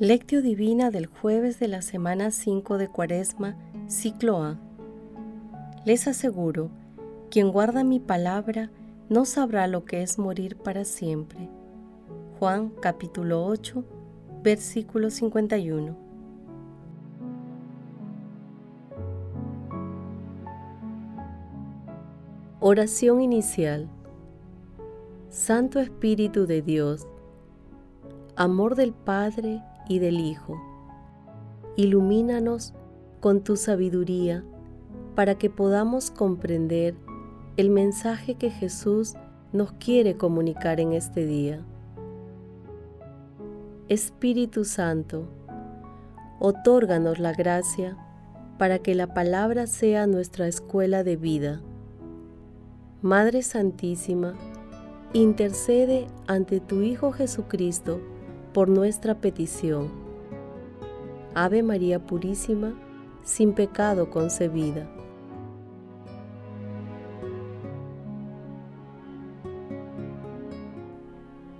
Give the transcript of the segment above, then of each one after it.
Lectio Divina del jueves de la semana 5 de Cuaresma, ciclo A. Les aseguro, quien guarda mi palabra no sabrá lo que es morir para siempre. Juan capítulo 8, versículo 51. Oración inicial. Santo Espíritu de Dios, amor del Padre, y del Hijo. Ilumínanos con tu sabiduría para que podamos comprender el mensaje que Jesús nos quiere comunicar en este día. Espíritu Santo, otórganos la gracia para que la palabra sea nuestra escuela de vida. Madre Santísima, intercede ante tu Hijo Jesucristo por nuestra petición. Ave María Purísima, sin pecado concebida.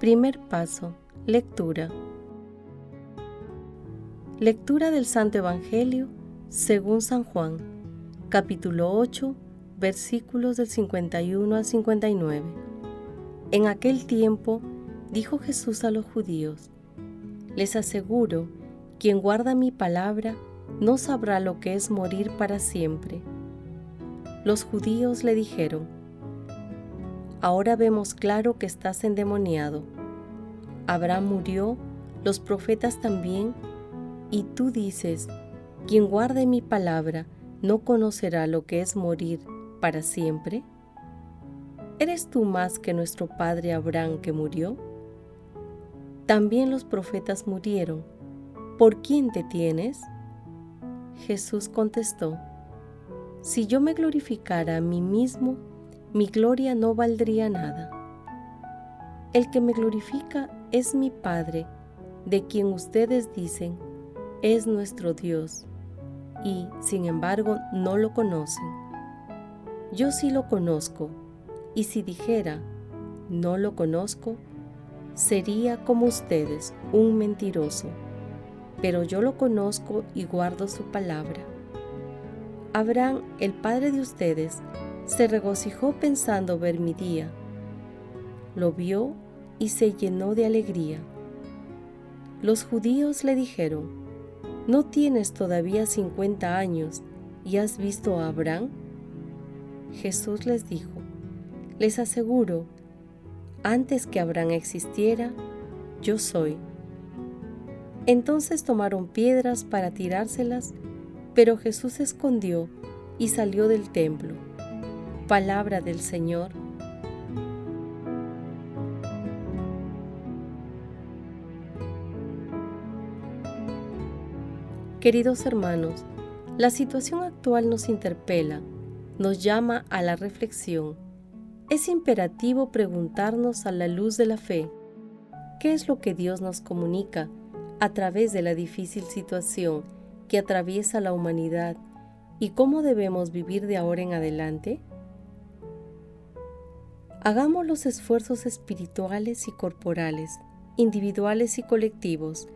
Primer paso. Lectura. Lectura del Santo Evangelio según San Juan, capítulo 8, versículos del 51 al 59. En aquel tiempo dijo Jesús a los judíos, les aseguro, quien guarda mi palabra no sabrá lo que es morir para siempre. Los judíos le dijeron, Ahora vemos claro que estás endemoniado. Abraham murió, los profetas también, y tú dices, quien guarde mi palabra no conocerá lo que es morir para siempre. ¿Eres tú más que nuestro padre Abraham que murió? También los profetas murieron. ¿Por quién te tienes? Jesús contestó, Si yo me glorificara a mí mismo, mi gloria no valdría nada. El que me glorifica es mi Padre, de quien ustedes dicen, es nuestro Dios, y sin embargo no lo conocen. Yo sí lo conozco, y si dijera, no lo conozco, sería como ustedes, un mentiroso, pero yo lo conozco y guardo su palabra. Abraham, el padre de ustedes, se regocijó pensando ver mi día. Lo vio y se llenó de alegría. Los judíos le dijeron, ¿no tienes todavía cincuenta años y has visto a Abraham? Jesús les dijo, les aseguro antes que Abraham existiera, yo soy. Entonces tomaron piedras para tirárselas, pero Jesús se escondió y salió del templo. Palabra del Señor. Queridos hermanos, la situación actual nos interpela, nos llama a la reflexión es imperativo preguntarnos a la luz de la fe, ¿qué es lo que Dios nos comunica a través de la difícil situación que atraviesa la humanidad y cómo debemos vivir de ahora en adelante? Hagamos los esfuerzos espirituales y corporales, individuales y colectivos,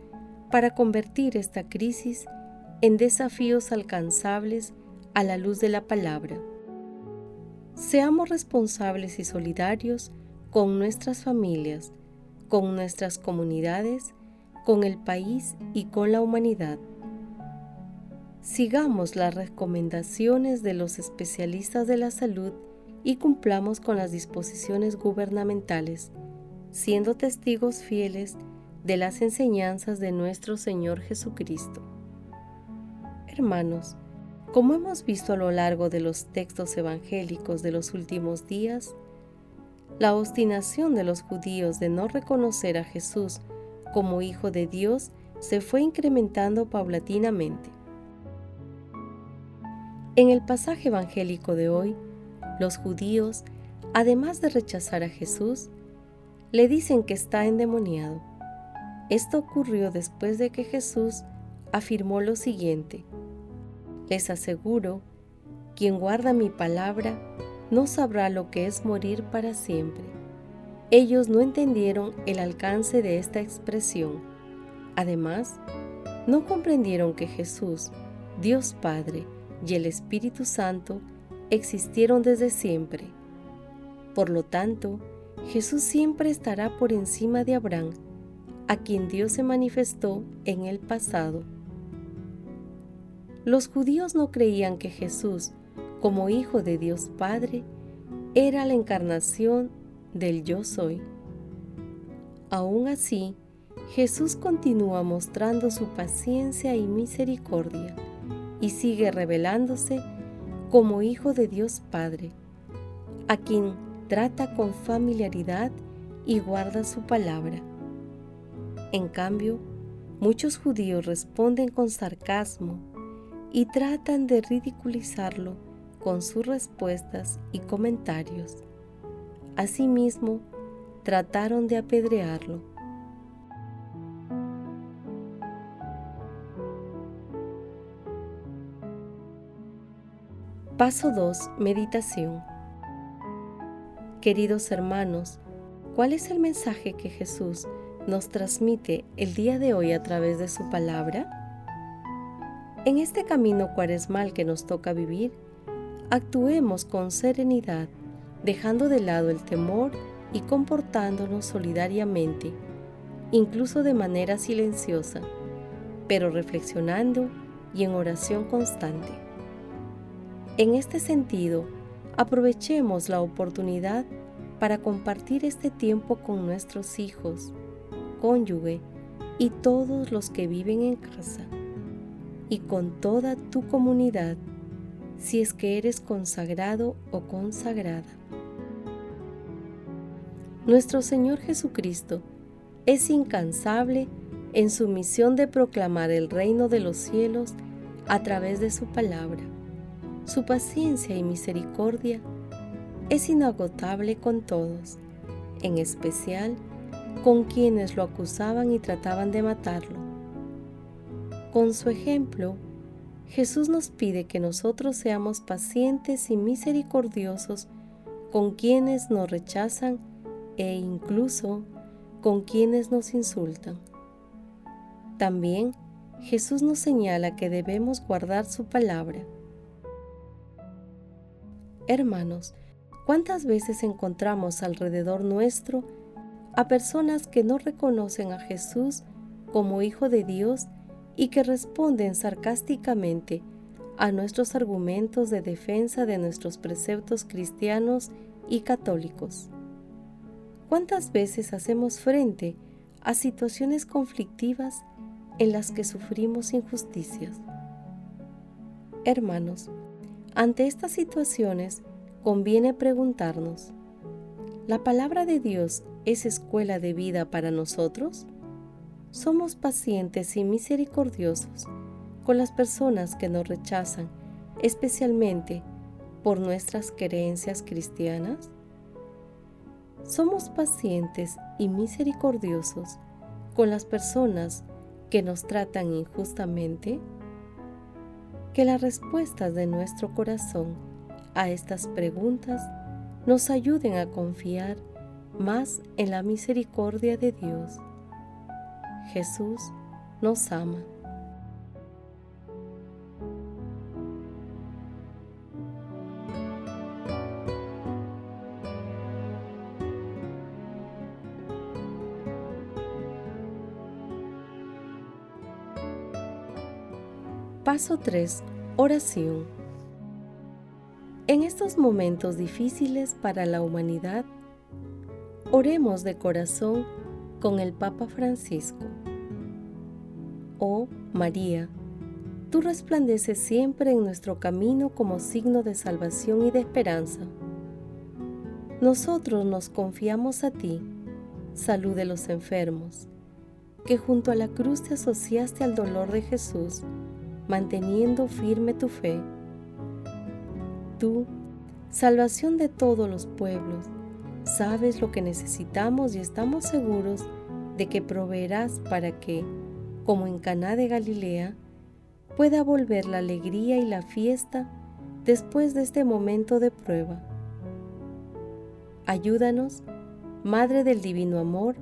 para convertir esta crisis en desafíos alcanzables a la luz de la palabra. Seamos responsables y solidarios con nuestras familias, con nuestras comunidades, con el país y con la humanidad. Sigamos las recomendaciones de los especialistas de la salud y cumplamos con las disposiciones gubernamentales, siendo testigos fieles de las enseñanzas de nuestro Señor Jesucristo. Hermanos, como hemos visto a lo largo de los textos evangélicos de los últimos días, la obstinación de los judíos de no reconocer a Jesús como Hijo de Dios se fue incrementando paulatinamente. En el pasaje evangélico de hoy, los judíos, además de rechazar a Jesús, le dicen que está endemoniado. Esto ocurrió después de que Jesús afirmó lo siguiente, les aseguro, quien guarda mi palabra no sabrá lo que es morir para siempre. Ellos no entendieron el alcance de esta expresión. Además, no comprendieron que Jesús, Dios Padre y el Espíritu Santo existieron desde siempre. Por lo tanto, Jesús siempre estará por encima de Abraham, a quien Dios se manifestó en el pasado. Los judíos no creían que Jesús, como Hijo de Dios Padre, era la encarnación del yo soy. Aún así, Jesús continúa mostrando su paciencia y misericordia y sigue revelándose como Hijo de Dios Padre, a quien trata con familiaridad y guarda su palabra. En cambio, muchos judíos responden con sarcasmo y tratan de ridiculizarlo con sus respuestas y comentarios. Asimismo, trataron de apedrearlo. Paso 2. Meditación. Queridos hermanos, ¿cuál es el mensaje que Jesús nos transmite el día de hoy a través de su palabra? En este camino cuaresmal que nos toca vivir, actuemos con serenidad, dejando de lado el temor y comportándonos solidariamente, incluso de manera silenciosa, pero reflexionando y en oración constante. En este sentido, aprovechemos la oportunidad para compartir este tiempo con nuestros hijos, cónyuge y todos los que viven en casa, y con toda tu comunidad, si es que eres consagrado o consagrada. Nuestro Señor Jesucristo es incansable en su misión de proclamar el reino de los cielos a través de su palabra. Su paciencia y misericordia es inagotable con todos, en especial con quienes lo acusaban y trataban de matarlo. Con su ejemplo, Jesús nos pide que nosotros seamos pacientes y misericordiosos con quienes nos rechazan e incluso con quienes nos insultan. También Jesús nos señala que debemos guardar su palabra. Hermanos, ¿cuántas veces encontramos alrededor nuestro a personas que no reconocen a Jesús como Hijo de Dios y que responden sarcásticamente a nuestros argumentos de defensa de nuestros preceptos cristianos y católicos? ¿Cuántas veces hacemos frente a situaciones conflictivas en las que sufrimos injusticias? Hermanos, ante estas situaciones conviene preguntarnos, ¿la palabra de Dios es escuela de vida para nosotros? ¿Somos pacientes y misericordiosos con las personas que nos rechazan, especialmente por nuestras creencias cristianas? somos pacientes y misericordiosos con las personas que nos tratan injustamente? Que las respuestas de nuestro corazón a estas preguntas nos ayuden a confiar más en la misericordia de Dios. Jesús nos ama. Paso 3. Oración. En estos momentos difíciles para la humanidad, oremos de corazón con el Papa Francisco. Oh María, tú resplandeces siempre en nuestro camino como signo de salvación y de esperanza. Nosotros nos confiamos a ti, salud de los enfermos, que junto a la cruz te asociaste al dolor de Jesús manteniendo firme tu fe. Tú, salvación de todos los pueblos, sabes lo que necesitamos y estamos seguros de que proveerás para que, como en Caná de Galilea, pueda volver la alegría y la fiesta después de este momento de prueba. Ayúdanos, Madre del Divino Amor,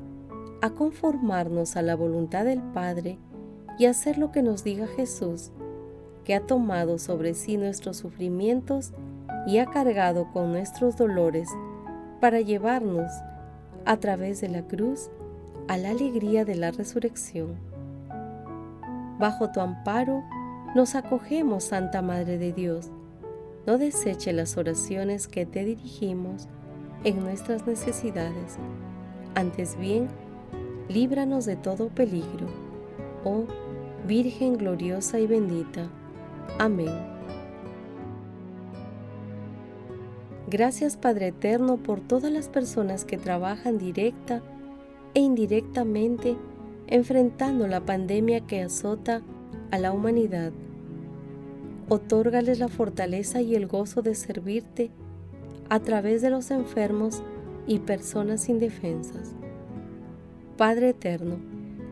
a conformarnos a la voluntad del Padre y hacer lo que nos diga Jesús, que ha tomado sobre sí nuestros sufrimientos y ha cargado con nuestros dolores para llevarnos a través de la cruz a la alegría de la resurrección. Bajo tu amparo nos acogemos, Santa Madre de Dios. No deseche las oraciones que te dirigimos en nuestras necesidades. Antes bien, líbranos de todo peligro. Oh Virgen gloriosa y bendita. Amén. Gracias Padre Eterno por todas las personas que trabajan directa e indirectamente enfrentando la pandemia que azota a la humanidad. Otórgales la fortaleza y el gozo de servirte a través de los enfermos y personas indefensas. Padre Eterno,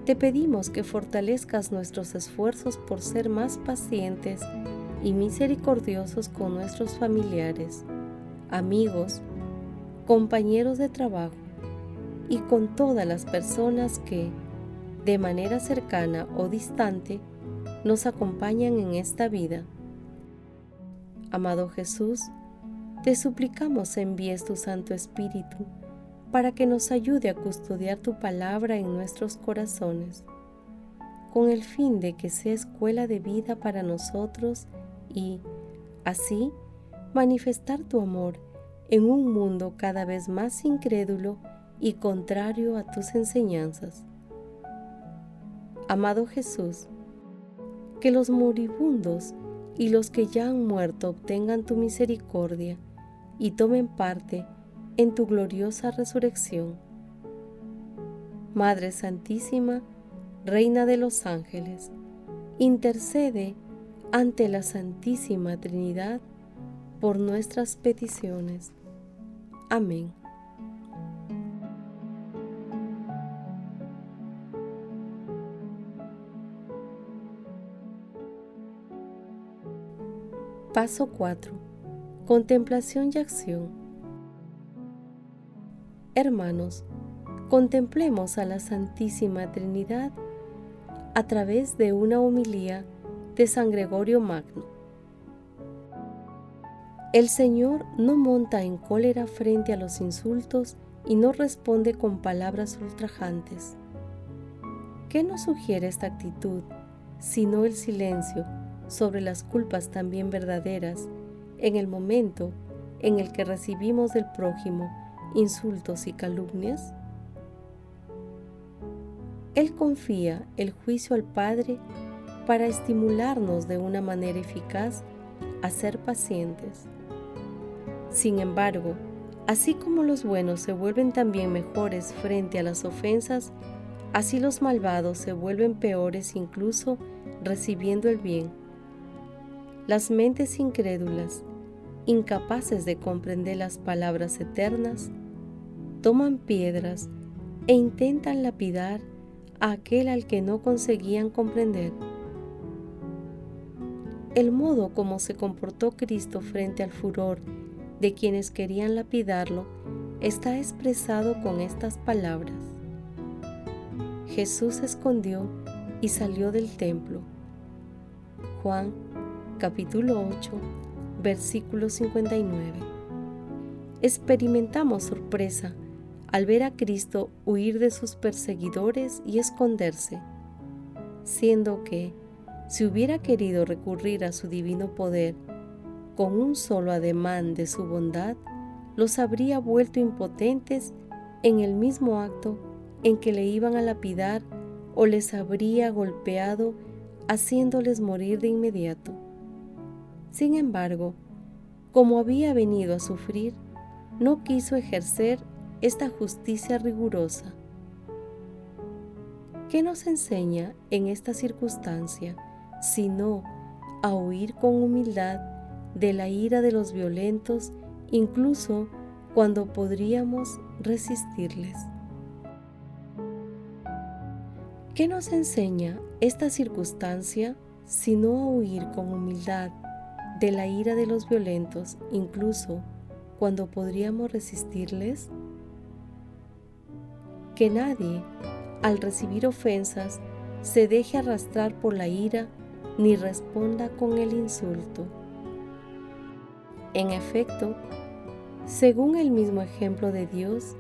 te pedimos que fortalezcas nuestros esfuerzos por ser más pacientes y misericordiosos con nuestros familiares, amigos, compañeros de trabajo y con todas las personas que, de manera cercana o distante, nos acompañan en esta vida. Amado Jesús, te suplicamos envíes tu Santo Espíritu para que nos ayude a custodiar tu palabra en nuestros corazones, con el fin de que sea escuela de vida para nosotros y, así, manifestar tu amor en un mundo cada vez más incrédulo y contrario a tus enseñanzas. Amado Jesús, que los moribundos y los que ya han muerto obtengan tu misericordia y tomen parte en tu gloriosa resurrección. Madre Santísima, Reina de los ángeles, intercede ante la Santísima Trinidad por nuestras peticiones. Amén. Paso 4. Contemplación y acción. Hermanos, contemplemos a la Santísima Trinidad a través de una homilía de San Gregorio Magno. El Señor no monta en cólera frente a los insultos y no responde con palabras ultrajantes. ¿Qué nos sugiere esta actitud, sino el silencio sobre las culpas también verdaderas en el momento en el que recibimos del prójimo insultos y calumnias? Él confía el juicio al Padre para estimularnos de una manera eficaz a ser pacientes. Sin embargo, así como los buenos se vuelven también mejores frente a las ofensas, así los malvados se vuelven peores incluso recibiendo el bien las mentes incrédulas, incapaces de comprender las palabras eternas, toman piedras e intentan lapidar a aquel al que no conseguían comprender. El modo como se comportó Cristo frente al furor de quienes querían lapidarlo está expresado con estas palabras. Jesús se escondió y salió del templo. Juan capítulo 8, versículo 59. Experimentamos sorpresa al ver a Cristo huir de sus perseguidores y esconderse, siendo que, si hubiera querido recurrir a su divino poder, con un solo ademán de su bondad, los habría vuelto impotentes en el mismo acto en que le iban a lapidar o les habría golpeado haciéndoles morir de inmediato. Sin embargo, como había venido a sufrir, no quiso ejercer esta justicia rigurosa. ¿Qué nos enseña en esta circunstancia sino a huir con humildad de la ira de los violentos incluso cuando podríamos resistirles? ¿Qué nos enseña esta circunstancia sino a huir con humildad de la ira de los violentos, incluso cuando podríamos resistirles? Que nadie, al recibir ofensas, se deje arrastrar por la ira ni responda con el insulto. En efecto, según el mismo ejemplo de Dios,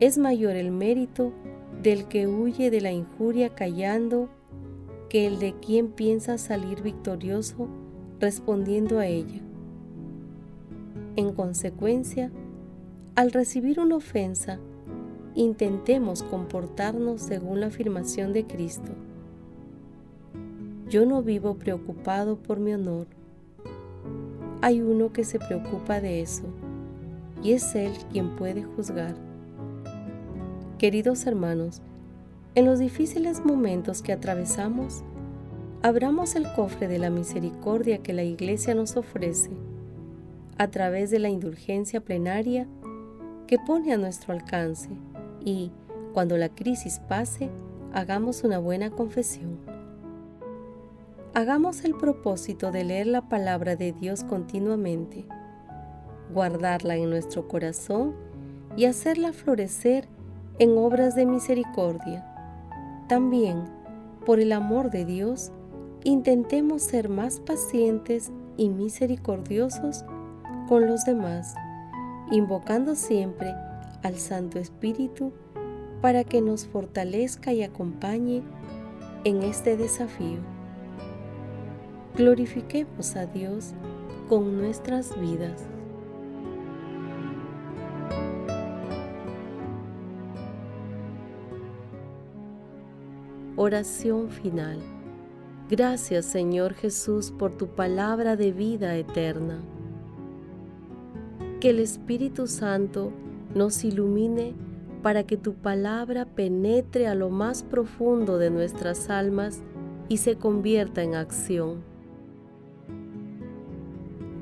es mayor el mérito del que huye de la injuria callando que el de quien piensa salir victorioso respondiendo a ella. En consecuencia, al recibir una ofensa, intentemos comportarnos según la afirmación de Cristo. Yo no vivo preocupado por mi honor. Hay uno que se preocupa de eso, y es Él quien puede juzgar. Queridos hermanos, en los difíciles momentos que atravesamos, abramos el cofre de la misericordia que la Iglesia nos ofrece a través de la indulgencia plenaria que pone a nuestro alcance y, cuando la crisis pase, hagamos una buena confesión. Hagamos el propósito de leer la palabra de Dios continuamente, guardarla en nuestro corazón y hacerla florecer en obras de misericordia. También, por el amor de Dios, intentemos ser más pacientes y misericordiosos con los demás, invocando siempre al Santo Espíritu para que nos fortalezca y acompañe en este desafío. Glorifiquemos a Dios con nuestras vidas. Oración final. Gracias Señor Jesús por tu palabra de vida eterna. Que el Espíritu Santo nos ilumine para que tu palabra penetre a lo más profundo de nuestras almas y se convierta en acción.